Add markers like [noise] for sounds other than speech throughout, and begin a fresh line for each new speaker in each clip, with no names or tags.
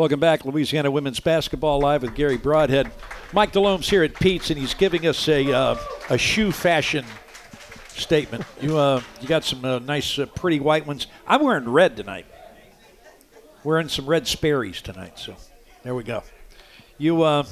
Welcome back, Louisiana Women's Basketball Live with Garry Brodhead. Mike Delhome's here at Pete's, and he's giving us a uh, a shoe fashion statement. You uh, you got some uh, nice, uh, pretty white ones. I'm wearing red tonight. Wearing some red Sperry's tonight, so there we go. You uh,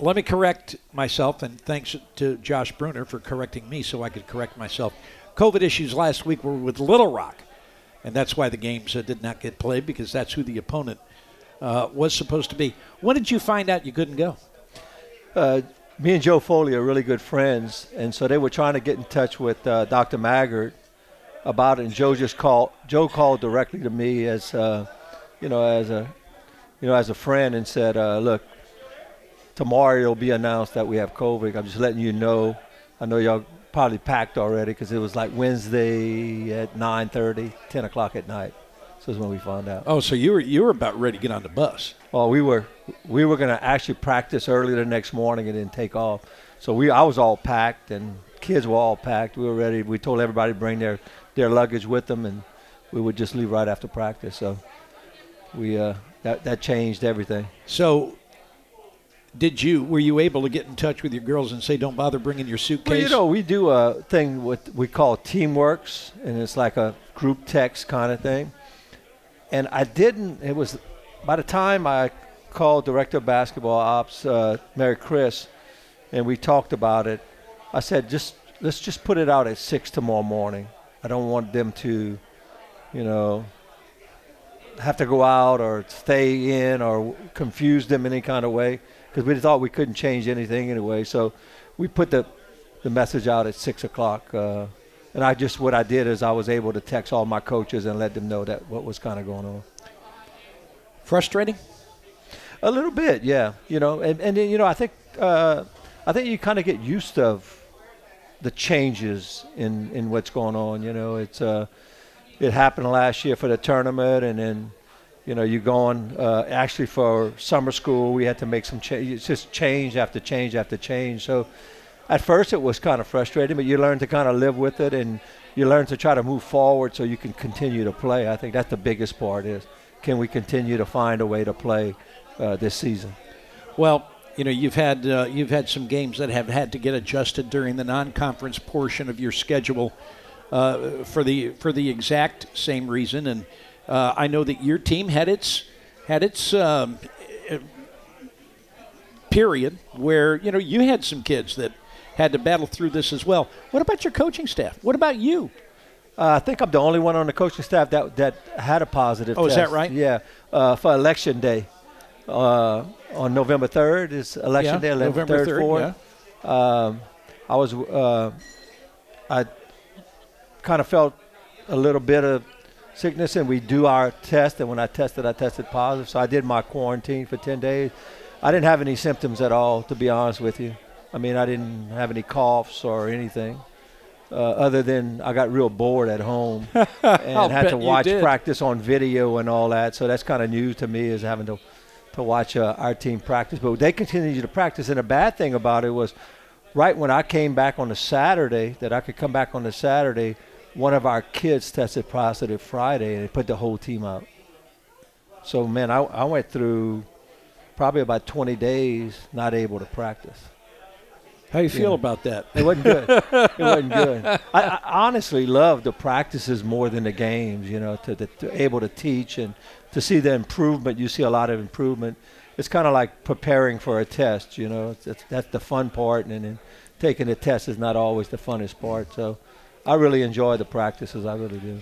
let me correct myself, and thanks to Josh Bruner for correcting me, so I could correct myself. COVID issues last week were with Little Rock, and that's why the games uh, did not get played because that's who the opponent uh, was supposed to be. When did you find out you couldn't go?
Uh, me and Joe Foley are really good friends, and so they were trying to get in touch with uh, Dr. Maggard about it. And Joe just called. Joe called directly to me as, uh, you know, as a, you know, as a friend, and said, uh, "Look, tomorrow it'll be announced that we have COVID. I'm just letting you know. I know y'all probably packed already because it was like Wednesday at 9:30, 10 o'clock at night. So is when we found out.
Oh, so you were you were about ready to get on the bus.
Well, we were we were going to actually practice early the next morning and then take off. So we I was all packed and kids were all packed. We were ready. We told everybody to bring their their luggage with them and we would just leave right after practice. So we uh, that that changed everything.
So did you were you able to get in touch with your girls and say don't bother bringing your suitcase?
Well, you know, we do a thing what we call Teamworks, and it's like a group text kind of thing. And I didn't. It was by the time I called director of basketball ops, uh, Mary Chris, and we talked about it. I said, just let's just put it out at six tomorrow morning. I don't want them to, you know, have to go out or stay in or confuse them in any kind of way because we thought we couldn't change anything anyway. So we put the the message out at six o'clock. Uh, and I just what I did is I was able to text all my coaches and let them know that what was kind of going on.
Frustrating.
A little bit, yeah. You know, and and then, you know I think uh, I think you kind of get used of the changes in in what's going on. You know, it's uh, it happened last year for the tournament, and then you know you're going uh, actually for summer school. We had to make some change. It's just change after change after change. So at first it was kind of frustrating, but you learn to kind of live with it and you learn to try to move forward so you can continue to play. I think that's the biggest part is can we continue to find a way to play uh, this season?
Well, you know you've had uh, you've had some games that have had to get adjusted during the non-conference portion of your schedule uh, for the for the exact same reason, and uh, I know that your team had its had its um, period where you know you had some kids that had to battle through this as well. What about your coaching staff? What about you?
Uh, I think I'm the only one on the coaching staff that that had a positive.
Oh,
test.
is that right?
Yeah, uh, for election day uh, on November 3rd is election
Yeah,
day.
November
3rd, 4th. Um, I was uh, I kind of felt a little bit of sickness, and we do our test. And when I tested, I tested positive. So I did my quarantine for 10 days. I didn't have any symptoms at all, to be honest with you. I mean, I didn't have any coughs or anything. Uh, other than I got real bored at home [laughs] and had to watch practice on video and all that. So that's kind of new to me is having to to watch uh, our team practice. But they continued to practice. And the bad thing about it was, right when I came back on the Saturday, that I could come back on the Saturday, one of our kids tested positive Friday, and it put the whole team out. So man, I, I went through probably about 20 days not able to practice.
How you feel
Yeah.
about that?
It wasn't good. it wasn't good. I, I honestly love the practices more than the games. You know, to, to, to able to teach and to see the improvement. You see a lot of improvement. It's kind of like preparing for a test. You know, it's, it's, that's the fun part, and then taking the test is not always the funnest part. So, I really enjoy the practices. I really do.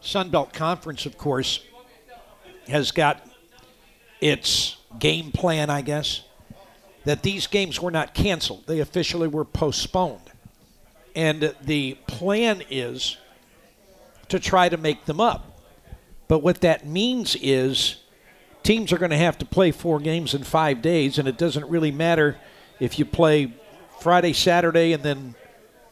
Sun Belt Conference, of course, has got its game plan, I guess, that these games were not canceled. They officially were postponed. And the plan is to try to make them up. But what that means is teams are going to have to play four games in five days, and it doesn't really matter if you play Friday, Saturday, and then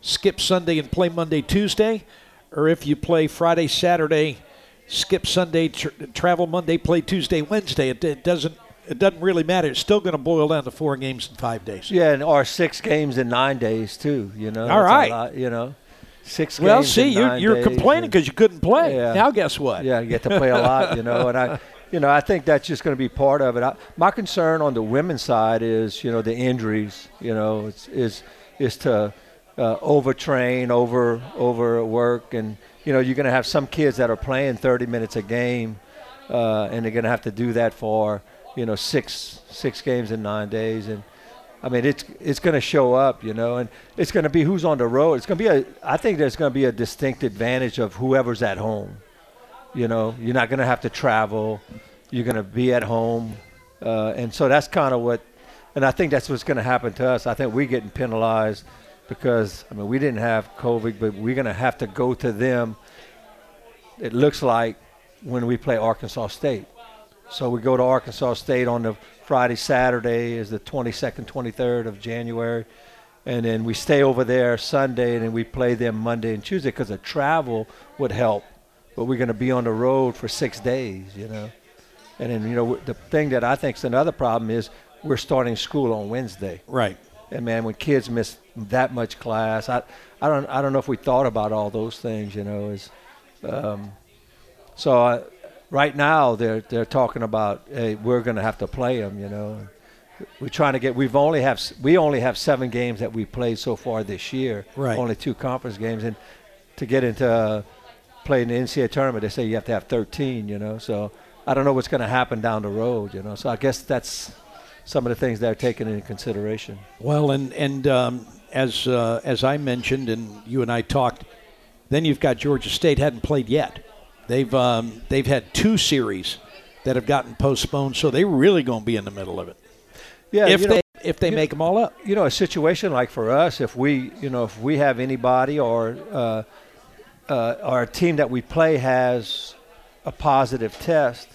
skip Sunday and play Monday, Tuesday, or if you play Friday, Saturday, skip Sunday, tr- travel Monday, play Tuesday, Wednesday. It, it doesn't. It doesn't really matter. It's still going to boil down to four games in five days.
Yeah, and or six games in nine days too. You know.
All
That's lot, you know. six
Well, see, you, you're complaining because you couldn't play.
Yeah.
Now, guess what?
Yeah, you get to play a lot, you know, and I, [laughs] you know, I think that's just going to be part of it. I, my concern on the women's side is, you know, the injuries. You know, it's, is is to uh, overtrain, over overwork, and you know, you're going to have some kids that are playing 30 minutes a game, uh, and they're going to have to do that for, you know, six six games in nine days, and I mean, it's it's going to show up, you know, and it's going to be who's on the road. It's going to be a. I think there's going to be a distinct advantage of whoever's at home. You know, you're not going to have to travel. You're going to be at home, uh, and so that's kind of what. And I think that's what's going to happen to us. I think we're getting penalized because I mean we didn't have COVID, but we're going to have to go to them. It looks like when we play Arkansas State. So we go to Arkansas State on the Friday, Saturday is the 22nd, 23rd of January. And then we stay over there Sunday, and then we play them Monday and Tuesday because the travel would help. But we're going to be on the road for six days, you know. And then, you know, the thing that I think is another problem is we're starting school on Wednesday.
Right.
And man, when kids miss that much class, I, I don't, I don't know if we thought about all those things. You know, is, um, so I, right now they're they're talking about hey, we're going to have to play them. You know, we're trying to get. We've only have we only have seven games that we played so far this year.
Right.
Only two conference games, and to get into uh, playing the NCAA tournament, they say you have to have 13. You know, so I don't know what's going to happen down the road. You know, so I guess that's some of the things they're taking into consideration.
Well, and and um, as uh, as I mentioned, and you and I talked, then you've got Georgia State hadn't played yet. They've um, they've had two series that have gotten postponed, so they're really going to be in the middle of it
Yeah,
if they
know,
if they make them all up.
you know, a situation like for us, if we, you know, if we have anybody or uh, uh, our team that we play has a positive test,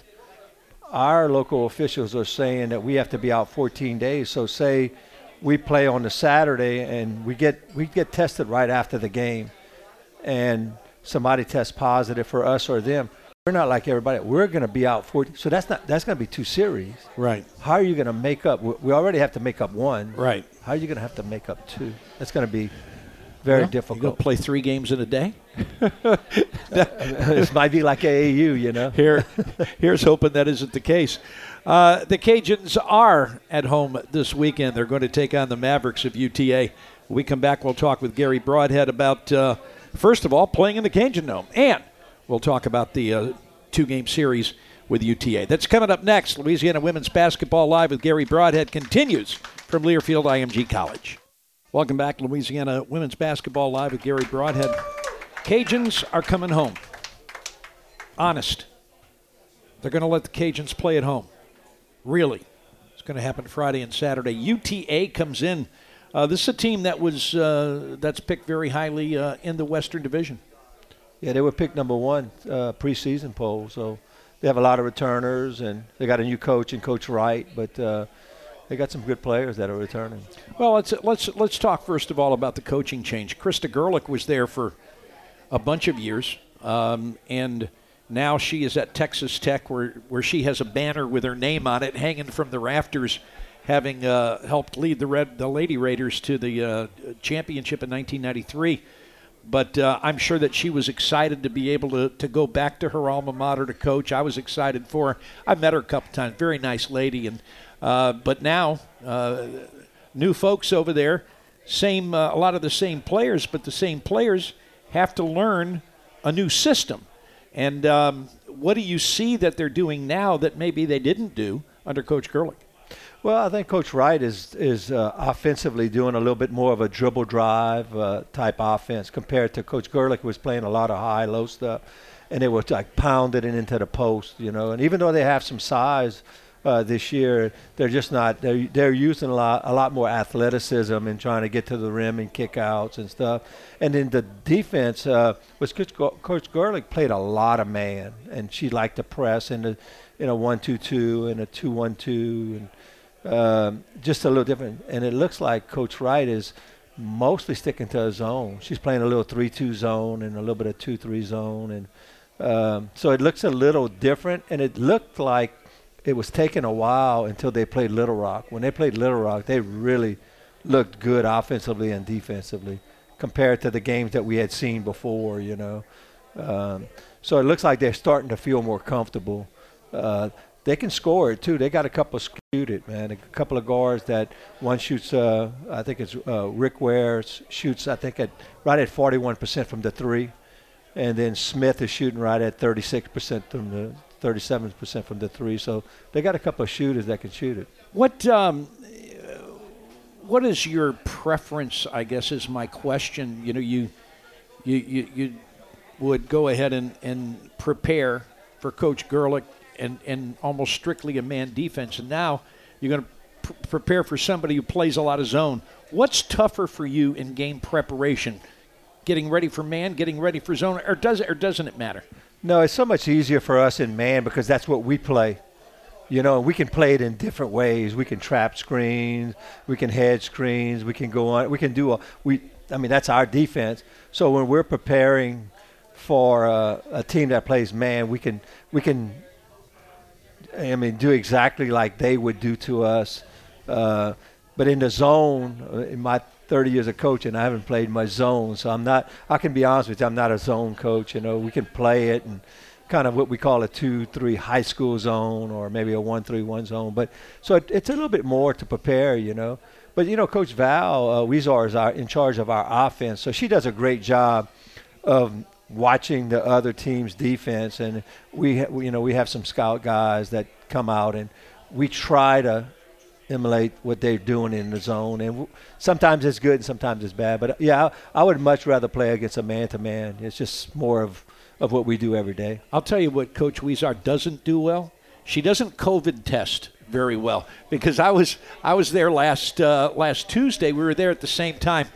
our local officials are saying that we have to be out 14 days. So say we play on the Saturday and we get we get tested right after the game, and somebody tests positive for us or them. We're not like everybody. We're going to be out 40. So that's not that's going to be two series.
Right.
How are you going to make up? We already have to make up one.
Right.
How are you going to have to make up two? That's going to be very
Well,
difficult.
to play three games in a day? [laughs]
this might be like AAU, you know.
Here, here's hoping that isn't the case. Uh, the Cajuns are at home this weekend. They're going to take on the Mavericks of UTA. When we come back. We'll talk with Garry Brodhead about, uh, first of all, playing in the Cajun Dome, and we'll talk about the uh, two-game series with UTA. That's coming up next. Louisiana Women's Basketball Live with Garry Brodhead continues from Learfield IMG College. Welcome back, Louisiana Women's Basketball Live with Garry Brodhead. Cajuns are coming home. Honest. They're going to let the Cajuns play at home. Really. It's going to happen Friday and Saturday. UTA comes in. Uh, this is a team that was uh, that's picked very highly uh, in the Western Division.
Yeah, they were picked number one uh, preseason poll, so they have a lot of returners, and they got a new coach and Coach Wright, but uh, they got some good players that are returning.
Well, let's let's let's talk first of all about the coaching change. Krista Gerlich was there for a bunch of years, um, and now she is at Texas Tech, where where she has a banner with her name on it hanging from the rafters, having uh, helped lead the red the Lady Raiders to the uh, championship in 1993. But uh, I'm sure that she was excited to be able to, to go back to her alma mater to coach. I was excited for her. I met her a couple times. Very nice lady, and uh, but now uh, new folks over there, same uh, a lot of the same players, but the same players have to learn a new system. And um, what do you see that they're doing now that maybe they didn't do under Coach Gerlich?
Well, I think Coach Wright is is uh, offensively doing a little bit more of a dribble drive uh, type offense compared to Coach Gerlich, who was playing a lot of high low stuff, and they were like pounding it into the post, you know. And even though they have some size uh, this year, they're just not. They're they're using a lot a lot more athleticism and trying to get to the rim and kickouts and stuff. And then the defense uh, was Coach, Coach Gerlich played a lot of man, and she liked to press in a in a one two two and a two one two and um, just a little different. And it looks like Coach Wright is mostly sticking to a zone. She's playing a little three-two zone and a little bit of two-three zone, and um, so it looks a little different. And it looked like it was taking a while until they played Little Rock. When they played Little Rock, they really looked good offensively and defensively compared to the games that we had seen before. You know, um, so it looks like they're starting to feel more comfortable. Uh, they can score it too. They got a couple of shoot it, man. A couple of guards that one shoots. Uh, I think it's uh, Rick Ware shoots. I think at right at 41% from the three, and then Smith is shooting right at 36% from the 37% from the three. So they got a couple of shooters that can shoot it.
What um, what is your preference? I guess is my question. You know, you you you, you would go ahead and, and prepare for Coach Gerlich and, and almost strictly a man defense. And now you're going to pr- prepare for somebody who plays a lot of zone. What's tougher for you in game preparation? Getting ready for man, getting ready for zone, or does it, or doesn't it matter?
No, it's so much easier for us in man because that's what we play. You know, we can play it in different ways. We can trap screens, we can head screens, we can go on, we can do a we. I mean, that's our defense. So when we're preparing for uh, a team that plays man, we can we can I mean, do exactly like they would do to us. Uh, but in the zone, in my 30 years of coaching, I haven't played much zone, so I'm not. I can be honest with you, I'm not a zone coach. You know, we can play it and kind of what we call a two-three high school zone, or maybe a one-three-one zone. But so it, it's a little bit more to prepare. You know, but you know, Coach Val uh, Weezar is our, in charge of our offense, so she does a great job of watching the other team's defense, and we, you know, we have some scout guys that come out, and we try to emulate what they're doing in the zone. And sometimes it's good, and sometimes it's bad. But yeah, I, would much rather play against a man-to-man. It's just more of of what we do every day.
I'll tell you what Coach Weezar doesn't do well. She doesn't COVID test very well because I was I was there last uh, last Tuesday. We were there at the same time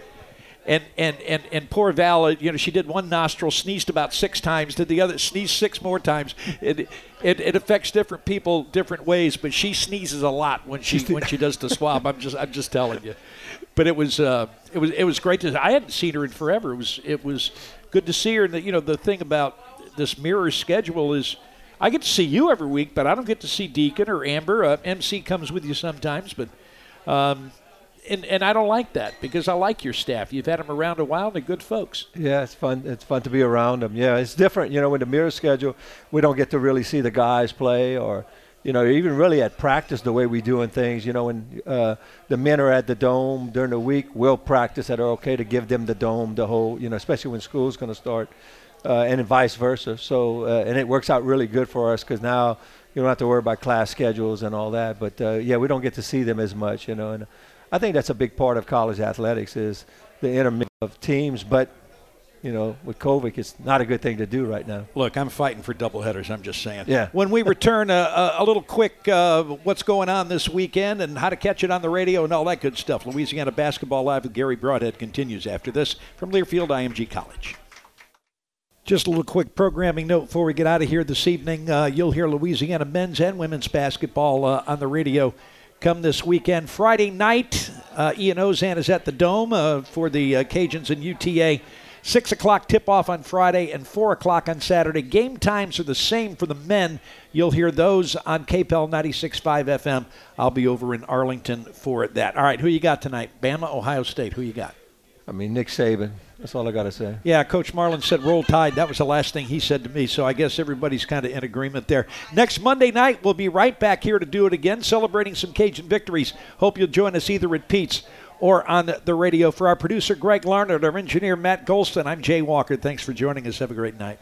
and and and and poor Val, you know, she did one nostril, sneezed about six times, did the other, sneezed six more times. It it, it affects different people different ways, but she sneezes a lot when she when she does the swab. I'm just I'm just telling you. But it was uh, it was it was great to. I hadn't seen her in forever. It was it was good to see her. And the, you know the thing about this mirror schedule is. I get to see you every week, but I don't get to see Deacon or Amber. Uh, MC comes with you sometimes, but um, and, and I don't like that because I like your staff. You've had them around a while. They're good folks.
Yeah, it's fun. It's fun to be around them. Yeah, it's different. You know, in the mirror schedule, we don't get to really see the guys play or, you know, even really at practice the way we do doing things. You know, when uh, the men are at the dome during the week, we'll practice at okay to give them the dome the whole. You know, especially when school's going to start, uh, and vice versa. So uh, and it works out really good for us because now you don't have to worry about class schedules and all that. But uh, yeah, we don't get to see them as much. You know, and I think that's a big part of college athletics is the intermix of teams. But you know, with COVID, it's not a good thing to do right now.
Look, I'm fighting for doubleheaders. I'm just saying.
Yeah.
When we return, uh, a little quick, uh, what's going on this weekend and how to catch it on the radio and all that good stuff. Louisiana Basketball Live with Garry Brodhead continues after this from Learfield IMG College. Just a little quick programming note before we get out of here this evening. Uh, you'll hear Louisiana men's and women's basketball uh, on the radio come this weekend. Friday night, uh, Ian Ozan is at the Dome uh, for the uh, Cajuns and UTA. 6 o'clock tip off on Friday and 4 o'clock on Saturday. Game times are the same for the men. You'll hear those on KPEL 96.5 FM. I'll be over in Arlington for that. All right, who you got tonight? Bama, Ohio State. Who you got?
I mean, Nick Saban. That's all I got to say.
Yeah, Coach Marlin said roll tide. That was the last thing he said to me. So I guess everybody's kind of in agreement there. Next Monday night, we'll be right back here to do it again, celebrating some Cajun victories. Hope you'll join us either at Pete's or on the radio. For our producer, Greg Larnard, our engineer, Matt Golston, I'm Jay Walker. Thanks for joining us. Have a great night.